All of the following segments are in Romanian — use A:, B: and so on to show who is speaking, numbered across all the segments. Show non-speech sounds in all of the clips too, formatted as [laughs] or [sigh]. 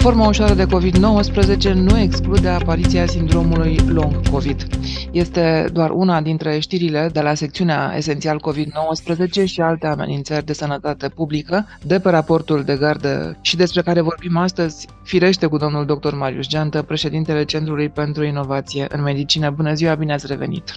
A: formă ușoară de COVID-19 nu exclude apariția sindromului long COVID. Este doar una dintre știrile de la secțiunea esențial COVID-19 și alte amenințări de sănătate publică de pe raportul de gardă și despre care vorbim astăzi, firește cu domnul dr. Marius Geantă, președintele Centrului pentru Inovație în Medicină. Bună ziua, bine ați revenit!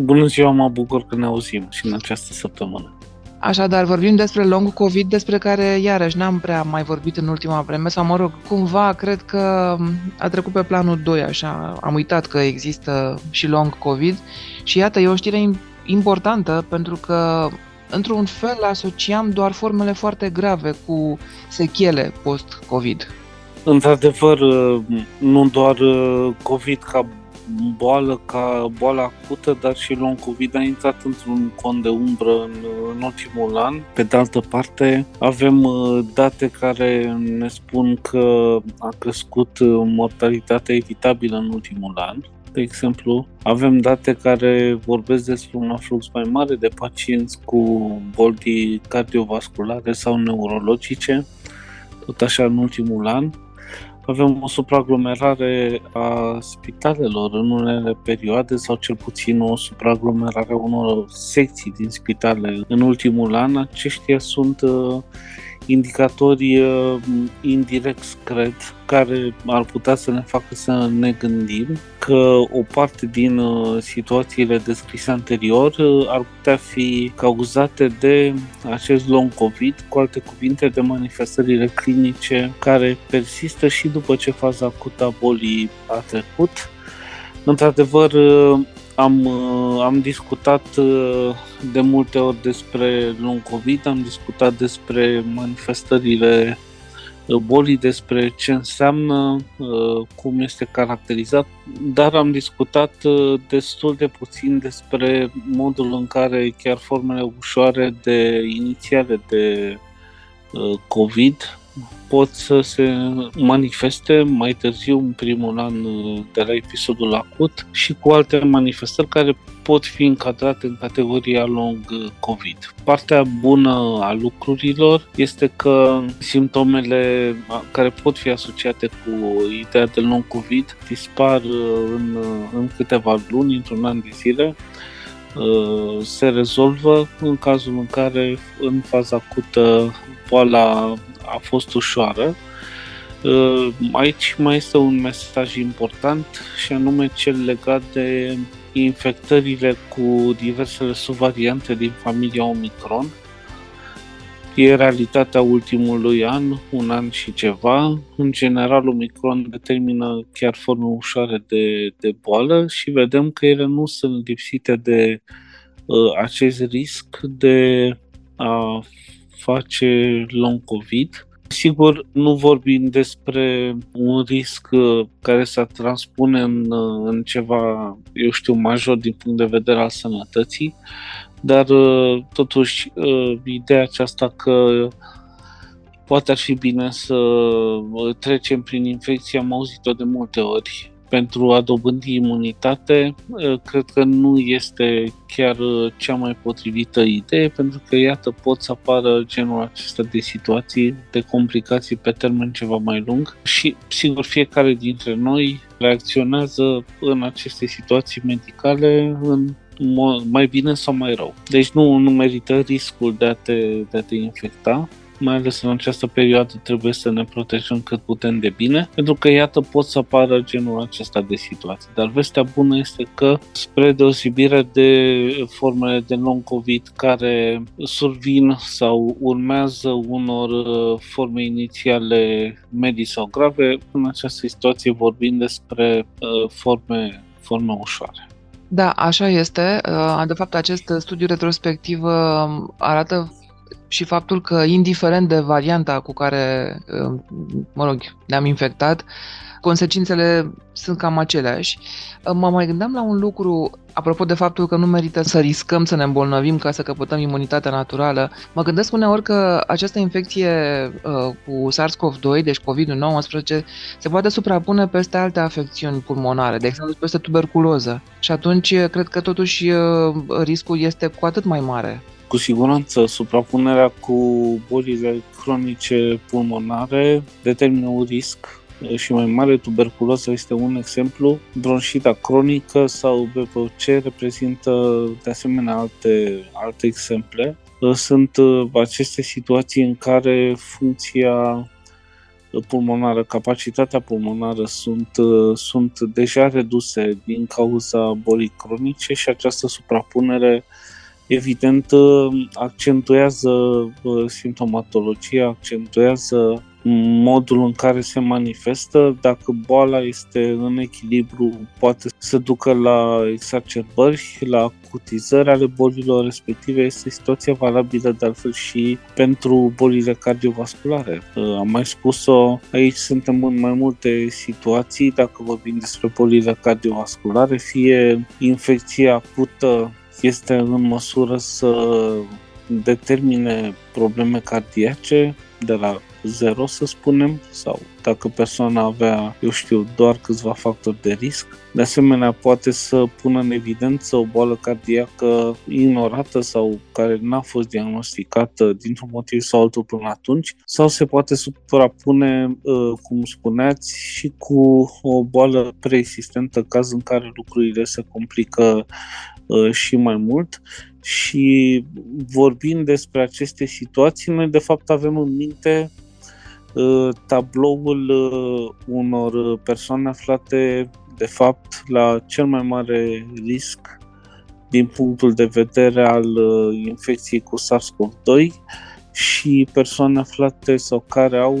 B: Bună ziua, mă bucur că ne auzim și în această săptămână.
A: Așadar, vorbim despre long COVID, despre care iarăși n-am prea mai vorbit în ultima vreme, sau mă rog, cumva cred că a trecut pe planul 2, așa, am uitat că există și long COVID și iată, e o știre importantă pentru că într-un fel asociam doar formele foarte grave cu sechele post-COVID.
B: Într-adevăr, nu doar COVID ca boală ca boală acută, dar și long COVID a intrat într-un cont de umbră în, în ultimul an. Pe de altă parte, avem uh, date care ne spun că a crescut uh, mortalitatea evitabilă în ultimul an. De exemplu, avem date care vorbesc despre un aflux mai mare de pacienți cu boli cardiovasculare sau neurologice, tot așa în ultimul an avem o supraaglomerare a spitalelor în unele perioade sau cel puțin o supraaglomerare a unor secții din spitale în ultimul an. Aceștia sunt uh, indicatori uh, indirect, cred, care ar putea să ne facă să ne gândim că o parte din uh, situațiile descrise anterior uh, ar putea fi cauzate de acest long COVID, cu alte cuvinte de manifestările clinice care persistă și după ce faza acută a bolii a trecut. Într-adevăr, am, uh, am discutat uh, de multe ori despre long COVID, am discutat despre manifestările uh, bolii, despre ce înseamnă, cum este caracterizat, dar am discutat destul de puțin despre modul în care chiar formele ușoare de inițiale de COVID pot să se manifeste mai târziu, în primul an de la episodul acut și cu alte manifestări care pot fi încadrate în categoria long COVID. Partea bună a lucrurilor este că simptomele care pot fi asociate cu ideea de long COVID dispar în, în câteva luni, într-un an de zile, se rezolvă în cazul în care în faza acută boala a fost ușoară. Uh, aici mai este un mesaj important și anume cel legat de infectările cu diversele subvariante din familia Omicron. E realitatea ultimului an, un an și ceva. În general, Omicron determină chiar forme ușoare de, de boală și vedem că ele nu sunt lipsite de uh, acest risc de a face long COVID. Sigur, nu vorbim despre un risc uh, care să transpune în, uh, în ceva, eu știu, major din punct de vedere al sănătății, dar uh, totuși ideea aceasta că poate ar fi bine să trecem prin infecție, am auzit-o de multe ori pentru a dobândi imunitate, ă, cred că nu este chiar cea mai potrivită idee, pentru că, iată, pot să apară genul acesta de situații, de complicații pe termen ceva mai lung și, sigur, fiecare dintre noi reacționează în aceste situații medicale în mai bine sau mai rău. Deci nu, nu merită riscul de a te, de a te infecta mai ales în această perioadă trebuie să ne protejăm cât putem de bine, pentru că iată pot să apară genul acesta de situații. Dar vestea bună este că, spre deosebire de formele de non-COVID care survin sau urmează unor uh, forme inițiale medii sau grave, în această situație vorbim despre uh, forme, forme ușoare.
A: Da, așa este. Uh, de fapt, acest studiu retrospectiv arată și faptul că, indiferent de varianta cu care, uh, mă rog, ne-am infectat, consecințele sunt cam aceleași. Uh, mă mai gândeam la un lucru, apropo de faptul că nu merită să riscăm să ne îmbolnăvim ca să căpătăm imunitatea naturală. Mă gândesc uneori că această infecție uh, cu SARS-CoV-2, deci COVID-19, se poate suprapune peste alte afecțiuni pulmonare, de exemplu peste tuberculoză. Și atunci cred că totuși riscul este cu atât mai mare
B: Cu siguranță, suprapunerea cu bolile cronice pulmonare determină un risc și mai mare, tuberculoză este un exemplu, bronșita cronică sau BPC reprezintă de asemenea alte, alte exemple. Sunt aceste situații în care funcția pulmonară, capacitatea pulmonară sunt, sunt deja reduse din cauza bolii cronice și această suprapunere evident accentuează simptomatologia, accentuează modul în care se manifestă, dacă boala este în echilibru, poate să ducă la exacerbări, la acutizări ale bolilor respective. Este situația valabilă de altfel și pentru bolile cardiovasculare. Am mai spus-o, aici suntem în mai multe situații, dacă vorbim despre bolile cardiovasculare, fie infecția acută este în măsură să determine probleme cardiace de la zero, să spunem, sau dacă persoana avea, eu știu, doar câțiva factori de risc. De asemenea, poate să pună în evidență o boală cardiacă ignorată sau care n-a fost diagnosticată dintr-un motiv sau altul până atunci, sau se poate suprapune, uh, cum spuneați, și cu o boală preexistentă, caz în care lucrurile se complică uh, și mai mult și vorbind despre aceste situații, noi de fapt avem în minte Uh, tabloul uh, unor persoane aflate de fapt la cel mai mare risc din punctul de vedere al uh, infecției cu SARS-CoV-2 și persoane aflate sau care au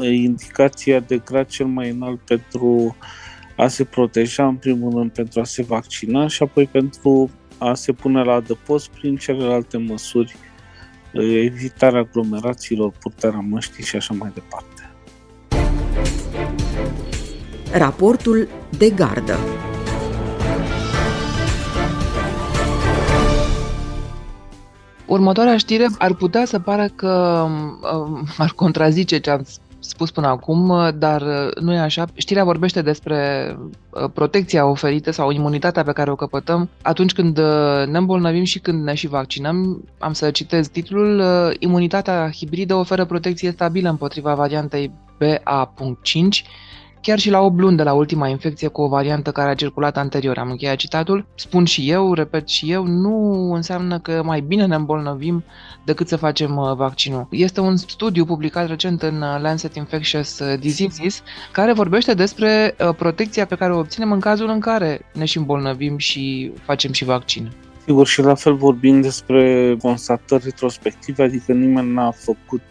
B: indicația de grad cel mai înalt pentru a se proteja, în primul rând pentru a se vaccina și apoi pentru a se pune la adăpost prin celelalte măsuri evitarea aglomerațiilor, purtarea măștii și așa mai departe.
C: Raportul de gardă
A: Următoarea știre ar putea să pară că um, ar contrazice ce am spus până acum, uh, dar uh, nu e așa. Știrea vorbește despre uh, protecția oferită sau imunitatea pe care o căpătăm atunci când ne îmbolnăvim și când ne și vaccinăm. Am să citez titlul. Imunitatea hibridă oferă protecție stabilă împotriva variantei BA.5 chiar și la 8 luni de la ultima infecție cu o variantă care a circulat anterior. Am încheiat citatul. Spun și eu, repet și eu, nu înseamnă că mai bine ne îmbolnăvim decât să facem uh, vaccinul. Este un studiu publicat recent în uh, Lancet Infectious uh, Diseases care vorbește despre protecția pe care o obținem în cazul în care ne și îmbolnăvim și facem și vaccin.
B: Sigur, și la fel vorbim despre constatări retrospective, adică nimeni n-a făcut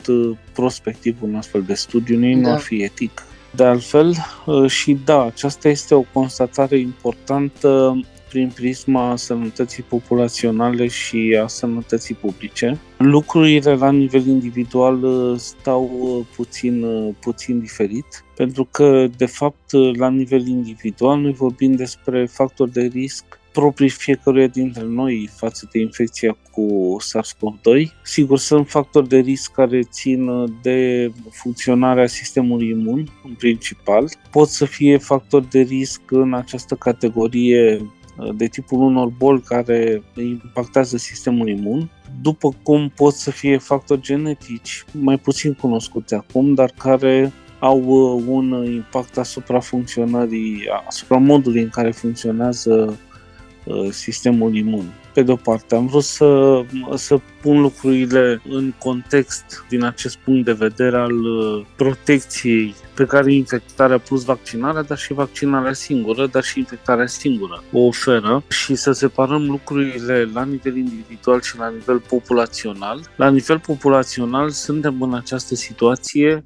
B: prospectiv un astfel de studiu, nici da. nu ar fi etic de altfel, uh, și da, aceasta este o constatare importantă prin prisma sănătății populaționale și a sănătății publice. Lucrurile la nivel individual uh, stau uh, puțin, puțin diferit, pentru că, de fapt, la nivel individual, noi vorbim despre factori de risc proprii fiecăruia dintre noi față de infecția cu SARS-CoV-2. Sigur, sunt factori de risc care țin de funcționarea sistemului imun, în principal. Pot să fie factori de risc în această categorie de tipul unor boli care impactează sistemul imun, după cum pot să fie factori genetici mai puțin cunoscuți acum, dar care au un impact asupra funcționării, asupra modului în care funcționează Uh, sistemul imun. Pe de o parte, am vrut să, să pun lucrurile în context din acest punct de vedere al uh, protecției pe care infectarea plus vaccinarea, dar și vaccinarea singură, dar și infectarea singură o oferă și să separăm lucrurile la nivel individual și la nivel populațional. La nivel populațional suntem în această situație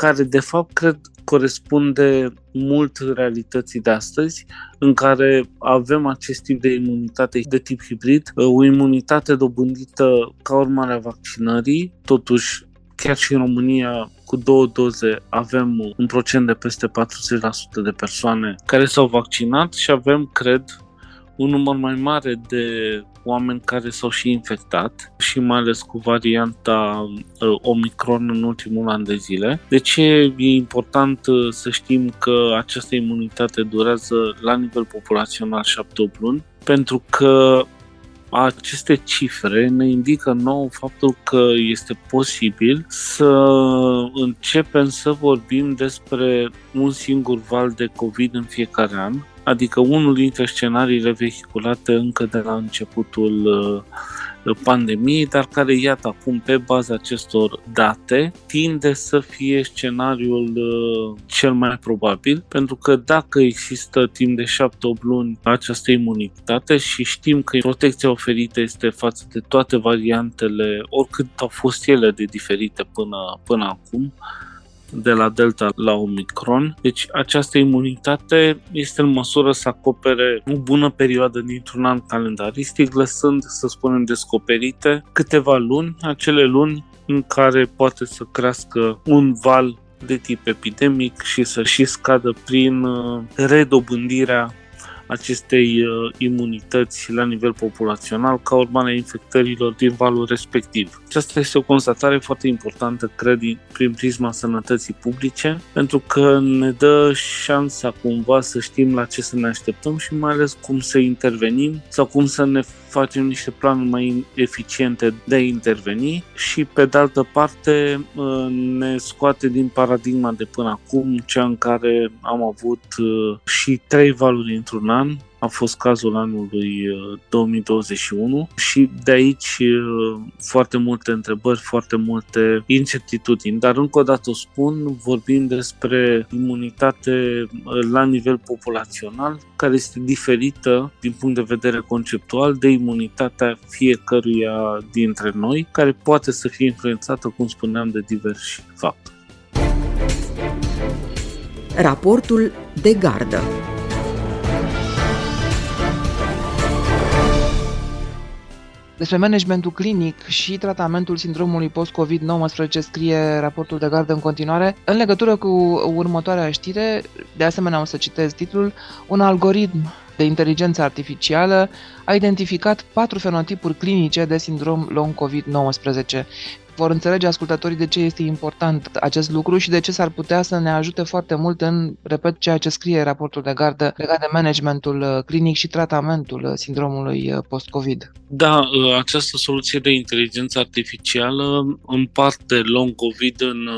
B: care de fapt cred corespunde mult realității de astăzi, în care avem acest tip de imunitate de tip hibrid, o imunitate dobândită ca urmare a vaccinării, totuși chiar și în România cu două doze avem un procent de peste 40% de persoane care s-au vaccinat și avem, cred, un număr mai mare de oameni care s-au și infectat și mai ales cu varianta uh, Omicron în ultimul an de zile. De ce e important uh, să știm că această imunitate durează la nivel populațional 7-8 luni? Pentru că aceste cifre ne indică nou faptul că este posibil să începem să vorbim despre un singur val de COVID în fiecare an, adică unul dintre scenariile vehiculate încă de la începutul uh, pandemiei, dar care, iată, acum, pe baza acestor date, tinde să fie scenariul uh, cel mai probabil, pentru că dacă există timp de 7-8 luni această imunitate și știm că protecția oferită este față de toate variantele, oricât au fost ele de diferite până, până acum, de la Delta la Omicron. Deci această imunitate este în măsură să acopere o bună perioadă dintr-un an calendaristic, lăsând, să spunem, descoperite câteva luni, acele luni în care poate să crească un val de tip epidemic și să și scadă prin uh, redobândirea acestei uh, imunități la nivel populațional ca urmare a infectărilor din valul respectiv. Aceasta este o constatare foarte importantă, cred, prin prisma sănătății publice, pentru că ne dă șansa cumva să știm la ce să ne așteptăm și mai ales cum să intervenim sau cum să ne facem niște planuri mai eficiente de a interveni și pe de altă parte uh, ne scoate din paradigma de până acum, cea în care am avut uh, și trei valuri într-un an, a fost cazul anului 2021 uh, și de aici uh, foarte multe întrebări, foarte multe incertitudini. Dar încă o dată o spun, vorbim despre imunitate uh, la nivel populațional, care este diferită din punct de vedere conceptual de imunitatea fiecăruia dintre noi, care poate să fie influențată, cum spuneam, de diversi factori.
C: Raportul de gardă
A: Despre managementul clinic și tratamentul sindromului post-COVID-19 scrie raportul de gardă în continuare. În legătură cu următoarea știre, de asemenea o să citez titlul, un algoritm de inteligență artificială a identificat patru fenotipuri clinice de sindrom long COVID-19 vor înțelege ascultătorii de ce este important acest lucru și de ce s-ar putea să ne ajute foarte mult în, repet, ceea ce scrie raportul de gardă legat de managementul uh, clinic și tratamentul uh, sindromului uh, post-COVID.
B: Da, această soluție de inteligență artificială împarte long COVID în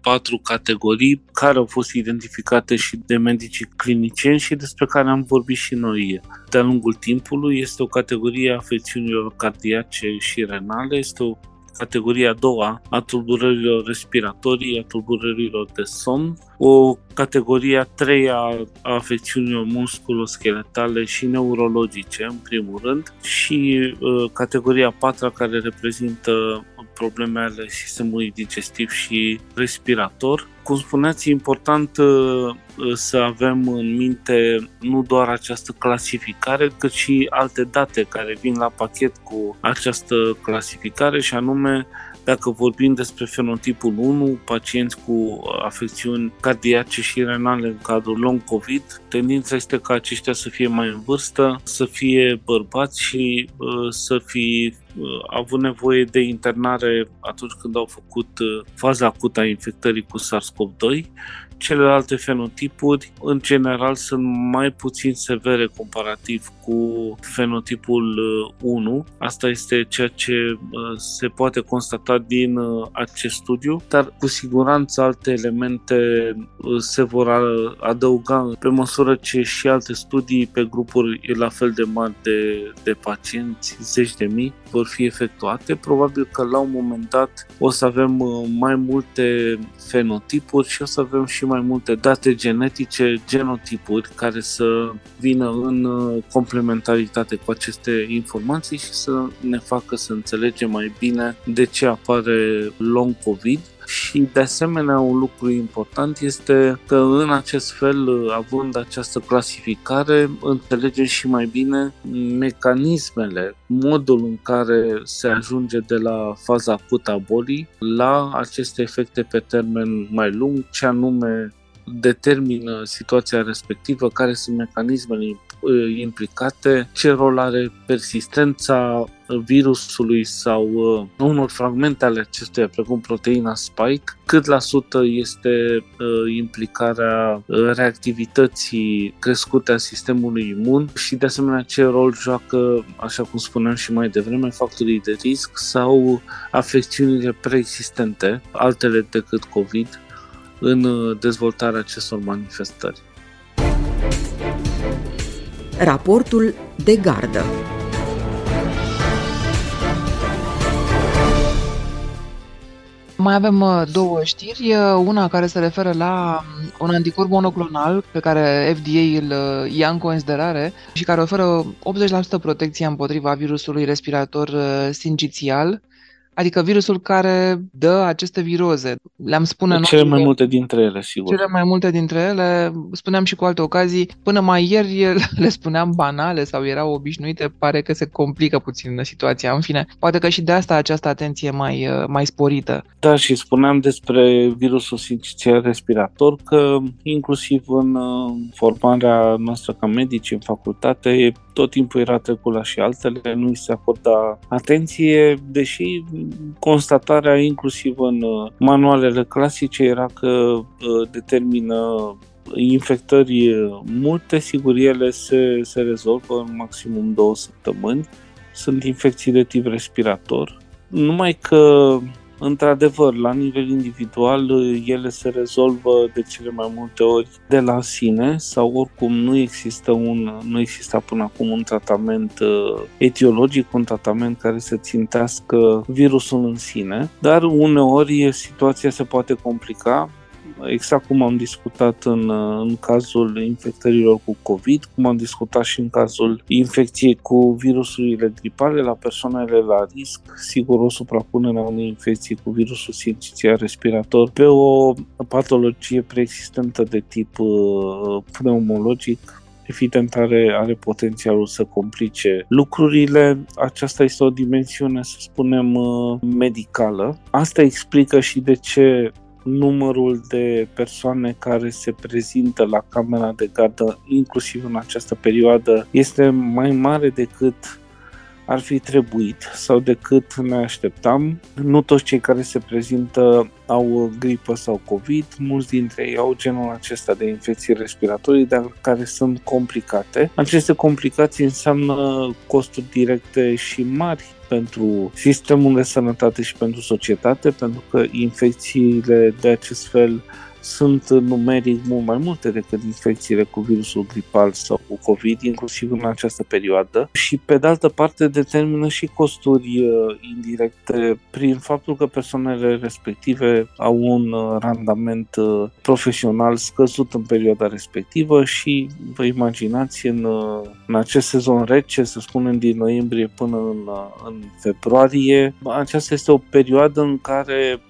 B: patru categorii care au fost identificate și de medicii clinicieni și despre care am vorbit și noi de-a lungul timpului. Este o categorie a afecțiunilor cardiace și renale, este o categoria a doua a tulburărilor respiratorii, a tulburărilor de somn, o categorie a treia a afecțiunilor musculoscheletale și neurologice, în primul rând, și uh, categoria a patra care reprezintă probleme ale sistemului digestiv și respirator. Cum spuneați, e important uh, să avem în minte nu doar această clasificare, cât și alte date care vin la pachet cu această clasificare și anume dacă vorbim despre fenotipul 1, pacienți cu afecțiuni cardiace și renale în cadrul long COVID, tendința este ca aceștia să fie mai în vârstă, să fie bărbați și uh, să fi uh, avut nevoie de internare atunci când au făcut uh, faza acută a infectării cu SARS-CoV-2 Celelalte fenotipuri, în general, sunt mai puțin severe comparativ cu fenotipul 1. Uh, Asta este ceea ce uh, se poate constata din uh, acest studiu, dar cu siguranță alte elemente se vor adăuga pe măsură ce și alte studii pe grupuri la fel de mari de, de pacienți, zeci de mii, vor fi efectuate. Probabil că la un moment dat o să avem mai multe fenotipuri și o să avem și mai multe date genetice, genotipuri care să vină în uh, complementaritate cu aceste informații și să ne facă să înțelegem mai bine de ce apare long COVID și de asemenea un lucru important este că în acest fel, având această clasificare, înțelegem și mai bine mecanismele, modul în care se ajunge de la faza acută a bolii la aceste efecte pe termen mai lung, ce anume determină situația respectivă, care sunt mecanismele uh, implicate, ce rol are persistența virusului sau uh, unor fragmente ale acestuia, precum proteina spike, cât la sută este uh, implicarea reactivității crescute a sistemului imun și de asemenea ce rol joacă, așa cum spuneam și mai devreme, factorii de risc sau afecțiunile preexistente, altele decât COVID, în uh, dezvoltarea acestor manifestări.
C: Raportul de gardă.
A: Mai avem uh, două știri, uh, una care se referă la um, un anticorp monoclonal pe care FDA îl ia în considerare și care oferă 80% protecție împotriva virusului respirator sincițial Adică virusul care dă aceste viroze. Le-am spune
B: noi. Cele mai multe dintre ele, sigur.
A: Cele mai multe dintre ele, spuneam și cu alte ocazii, până mai ieri [laughs] le spuneam banale sau erau obișnuite, pare că se complică puțin situația. În fine, poate că și de asta această atenție mai, mai sporită.
B: Da, și spuneam despre virusul sincițial respirator că inclusiv în uh, formarea noastră ca medici în facultate tot timpul era trecut la și altele, nu îi se acorda atenție, deși constatarea inclusiv în uh, manualele clasice era că uh, determină infectări multe, sigur ele se, se rezolvă în maximum două săptămâni. Sunt infecții de tip respirator, numai că Într-adevăr, la nivel individual, ele se rezolvă de cele mai multe ori de la sine sau oricum nu există un, nu exista până acum un tratament uh, etiologic, un tratament care să țintească virusul în sine, dar uneori situația se poate complica exact cum am discutat în, în cazul infectărilor cu COVID, cum am discutat și în cazul infecției cu virusurile gripale la persoanele la risc, sigur o suprapunere a unei infecții cu virusul sincițial respirator pe o patologie preexistentă de tip uh, pneumologic evident are, are potențialul să complice lucrurile. Aceasta este o dimensiune, să spunem, uh, medicală. Asta explică și de ce numărul de persoane care se prezintă la camera de gardă, inclusiv în această perioadă, este mai mare decât ar fi trebuit sau decât ne așteptam. Nu toți cei care se prezintă au gripă sau COVID, mulți dintre ei au genul acesta de infecții respiratorii, dar care sunt complicate. Aceste complicații înseamnă costuri directe și mari pentru sistemul de sănătate și pentru societate, pentru că infecțiile de acest fel sunt numeric mult mai multe decât infecțiile cu virusul gripal sau cu COVID, inclusiv în această perioadă. Și pe de altă parte determină și costuri uh, indirecte prin faptul că persoanele respective au un uh, randament uh, profesional scăzut în perioada respectivă și vă imaginați în, în acest sezon rece, să spunem din noiembrie până în, în februarie, aceasta este o perioadă în care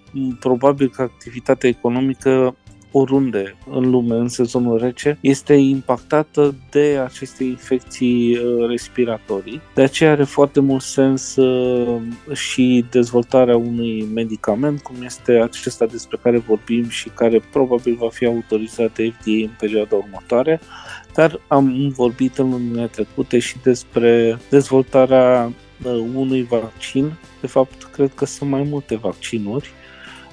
B: probabil că activitatea economică oriunde în lume în sezonul rece este impactată de aceste infecții uh, respiratorii. De aceea are foarte mult sens uh, și dezvoltarea unui medicament, cum este acesta despre care vorbim și care probabil va fi autorizat de FDA în perioada următoare, dar am vorbit în lunile trecute și despre dezvoltarea uh, unui vaccin. De fapt, cred că sunt mai multe vaccinuri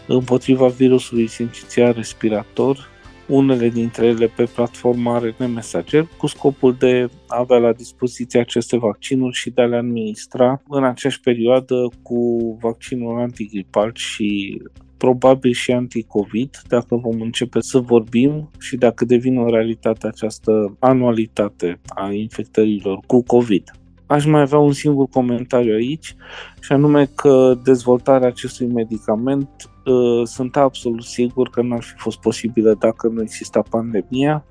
B: împotriva virusului sincițial respirator, unele dintre ele pe platforma RNA Messenger, cu scopul de a avea la dispoziție aceste vaccinuri și de a le administra în aceeași perioadă cu vaccinul antigripal și probabil și anti-COVID, dacă vom începe să vorbim și dacă devine o realitate această anualitate a infectărilor cu COVID. Aș mai avea un singur comentariu aici, și anume că dezvoltarea acestui medicament uh, sunt absolut sigur că n-ar fi fost posibilă dacă nu exista pandemia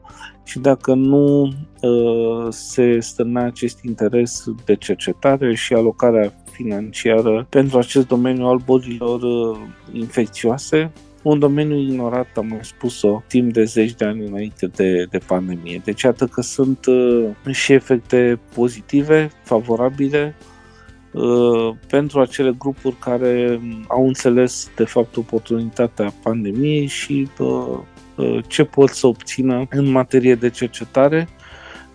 B: și dacă nu uh, se stârnea acest interes de cercetare și alocarea financiară pentru acest domeniu al bolilor uh, infecțioase un domeniu ignorat, am mai spus-o, timp de zeci de ani înainte de, de pandemie. Deci iată că sunt uh, și efecte pozitive, favorabile, uh, pentru acele grupuri care au înțeles de fapt oportunitatea pandemiei și uh, ce pot să obțină în materie de cercetare,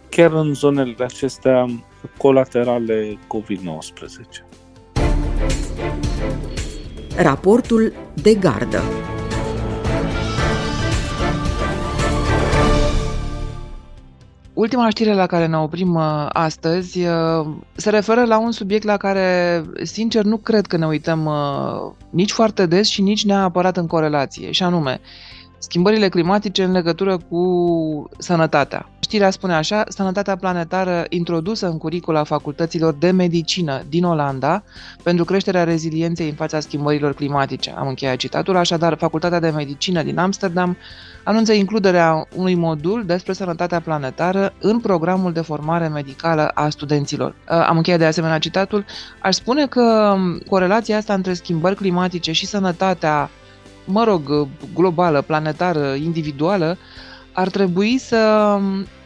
B: chiar în zonele acestea colaterale COVID-19.
C: Raportul de gardă
A: Ultima știre la care ne oprim uh, astăzi uh, se referă la un subiect la care, sincer, nu cred că ne uităm uh, nici foarte des și nici neapărat în corelație, și anume schimbările climatice în legătură cu sănătatea. Știrea spune așa, sănătatea planetară introdusă în curicula facultăților de medicină din Olanda pentru creșterea rezilienței în fața schimbărilor climatice. Am încheiat citatul, așadar Facultatea de Medicină din Amsterdam anunță includerea unui modul despre sănătatea planetară în programul de formare medicală a studenților. Uh, am încheiat de asemenea citatul. Aș spune că corelația asta între schimbări climatice și sănătatea mă rog, globală, planetară, individuală, ar trebui să,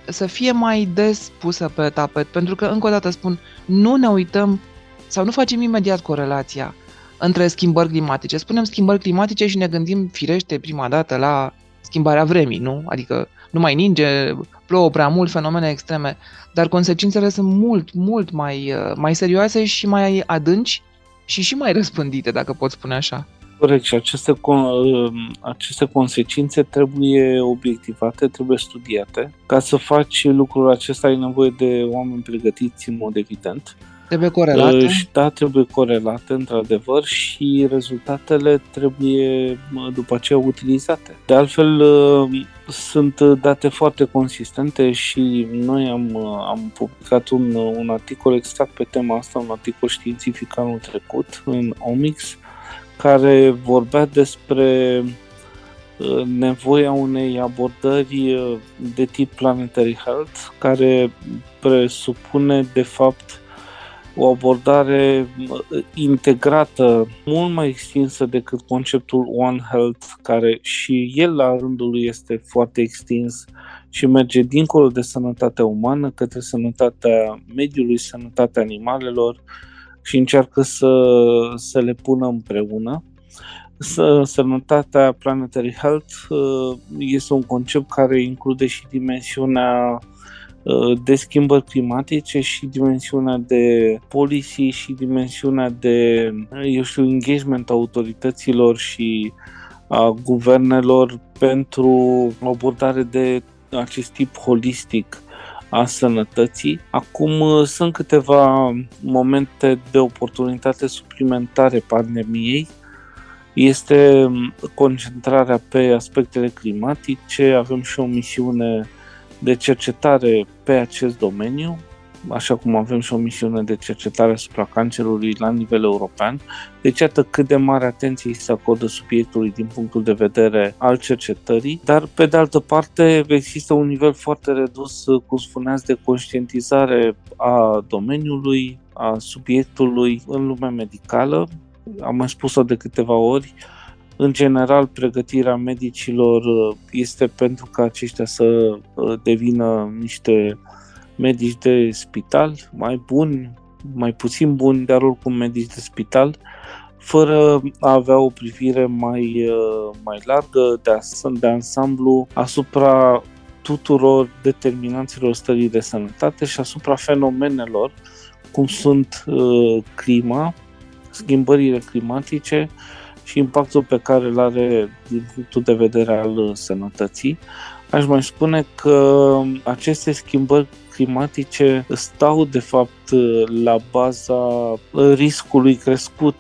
A: să fie mai des pusă pe tapet. Pentru că, încă o dată spun, nu ne uităm sau nu facem imediat corelația între schimbări climatice. Spunem schimbări climatice și ne gândim firește prima dată la schimbarea vremii, nu? Adică nu mai ninge, plouă prea mult, fenomene extreme, dar consecințele sunt mult, mult mai, mai serioase și mai adânci și și mai răspândite, dacă pot spune așa.
B: Corect, și aceste, aceste consecințe trebuie obiectivate, trebuie studiate. Ca să faci lucrul acesta ai nevoie de oameni pregătiți în mod evident.
A: Trebuie corelate?
B: Da, trebuie corelate, într-adevăr, și rezultatele trebuie după aceea utilizate. De altfel, sunt date foarte consistente și noi am, am publicat un, un articol exact pe tema asta, un articol științific anul trecut în Omics, care vorbea despre uh, nevoia unei abordări uh, de tip planetary health, care presupune de fapt o abordare uh, integrată, mult mai extinsă decât conceptul One Health, care și el la rândul lui este foarte extins și merge dincolo de sănătatea umană către sănătatea mediului, sănătatea animalelor, și încearcă să, să le pună împreună. Sănătatea Planetary Health uh, este un concept care include și dimensiunea uh, de schimbări climatice și dimensiunea de policy și dimensiunea de, eu știu, engagement autorităților și a guvernelor pentru o abordare de acest tip holistic a sănătății. Acum uh, sunt câteva momente de oportunitate suplimentare pandemiei. Este um, concentrarea pe aspectele climatice, avem și o misiune de cercetare pe acest domeniu așa cum avem și o misiune de cercetare asupra cancerului la nivel european. Deci, iată cât de mare atenție se acordă subiectului din punctul de vedere al cercetării, dar, pe de altă parte, există un nivel foarte redus, cum spuneați, de conștientizare a domeniului, a subiectului în lumea medicală. Am mai spus-o de câteva ori, în general, pregătirea medicilor este pentru ca aceștia să devină niște medici de spital mai buni, mai puțin buni, dar oricum medici de spital, fără a avea o privire mai, uh, mai largă de, as- de ansamblu asupra tuturor determinanților stării de sănătate și asupra fenomenelor cum sunt uh, clima, schimbările climatice și impactul pe care îl are din punctul de vedere al sănătății. Aș mai spune că aceste schimbări climatice stau de fapt la baza riscului crescut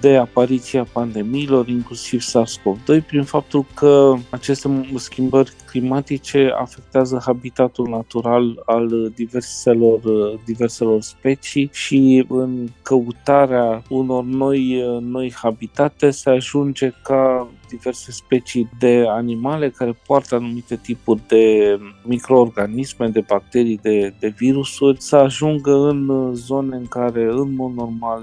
B: de apariția pandemiilor, inclusiv SARS-CoV-2, prin faptul că aceste schimbări climatice afectează habitatul natural al diverselor, diverselor specii și în căutarea unor noi, noi habitate se ajunge ca diverse specii de animale care poartă anumite tipuri de microorganisme, de bacterii, de, de virusuri, să ajungă în zone în care, în mod normal,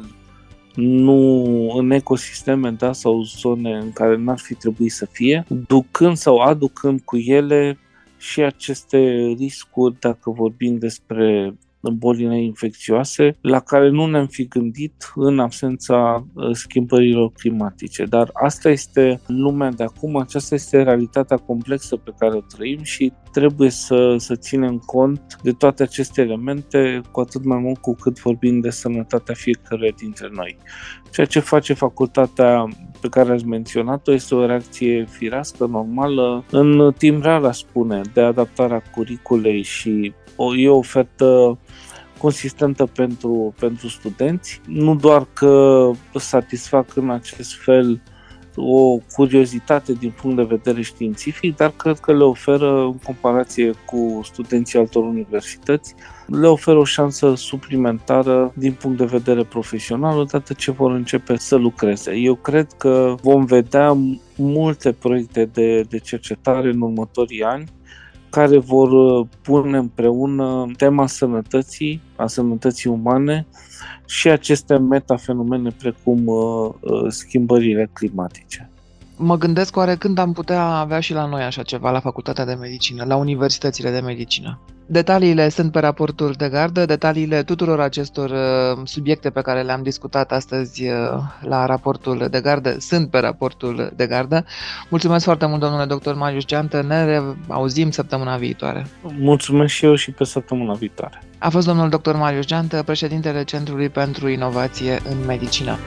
B: nu în ecosisteme, da, sau zone în care n-ar fi trebuit să fie, ducând sau aducând cu ele și aceste riscuri, dacă vorbim despre bolile infecțioase, la care nu ne-am fi gândit în absența uh, schimbărilor climatice. Dar asta este lumea de acum, aceasta este realitatea complexă pe care o trăim și trebuie să, să ținem cont de toate aceste elemente, cu atât mai mult cu cât vorbim de sănătatea fiecăruia dintre noi. Ceea ce face facultatea pe care ați menționat-o este o reacție firească, normală, în timp real, spune, de adaptarea curiculei și o, e o ofertă consistentă pentru, pentru studenți, nu doar că satisfac în acest fel o curiozitate din punct de vedere științific, dar cred că le oferă, în comparație cu studenții altor universități, le oferă o șansă suplimentară din punct de vedere profesional, odată ce vor începe să lucreze. Eu cred că vom vedea multe proiecte de, de cercetare în următorii ani care vor uh, pune împreună tema sănătății, a sănătății umane și aceste metafenomene precum uh, uh, schimbările climatice.
A: Mă gândesc oare când am putea avea și la noi așa ceva la Facultatea de Medicină, la universitățile de medicină. Detaliile sunt pe raportul de gardă, detaliile tuturor acestor uh, subiecte pe care le-am discutat astăzi uh, la raportul de gardă sunt pe raportul de gardă. Mulțumesc foarte mult, domnule doctor Marius Geantă, ne auzim săptămâna viitoare.
B: Mulțumesc și eu și pe săptămâna viitoare.
A: A fost domnul doctor Marius Geantă, președintele Centrului pentru Inovație în Medicină.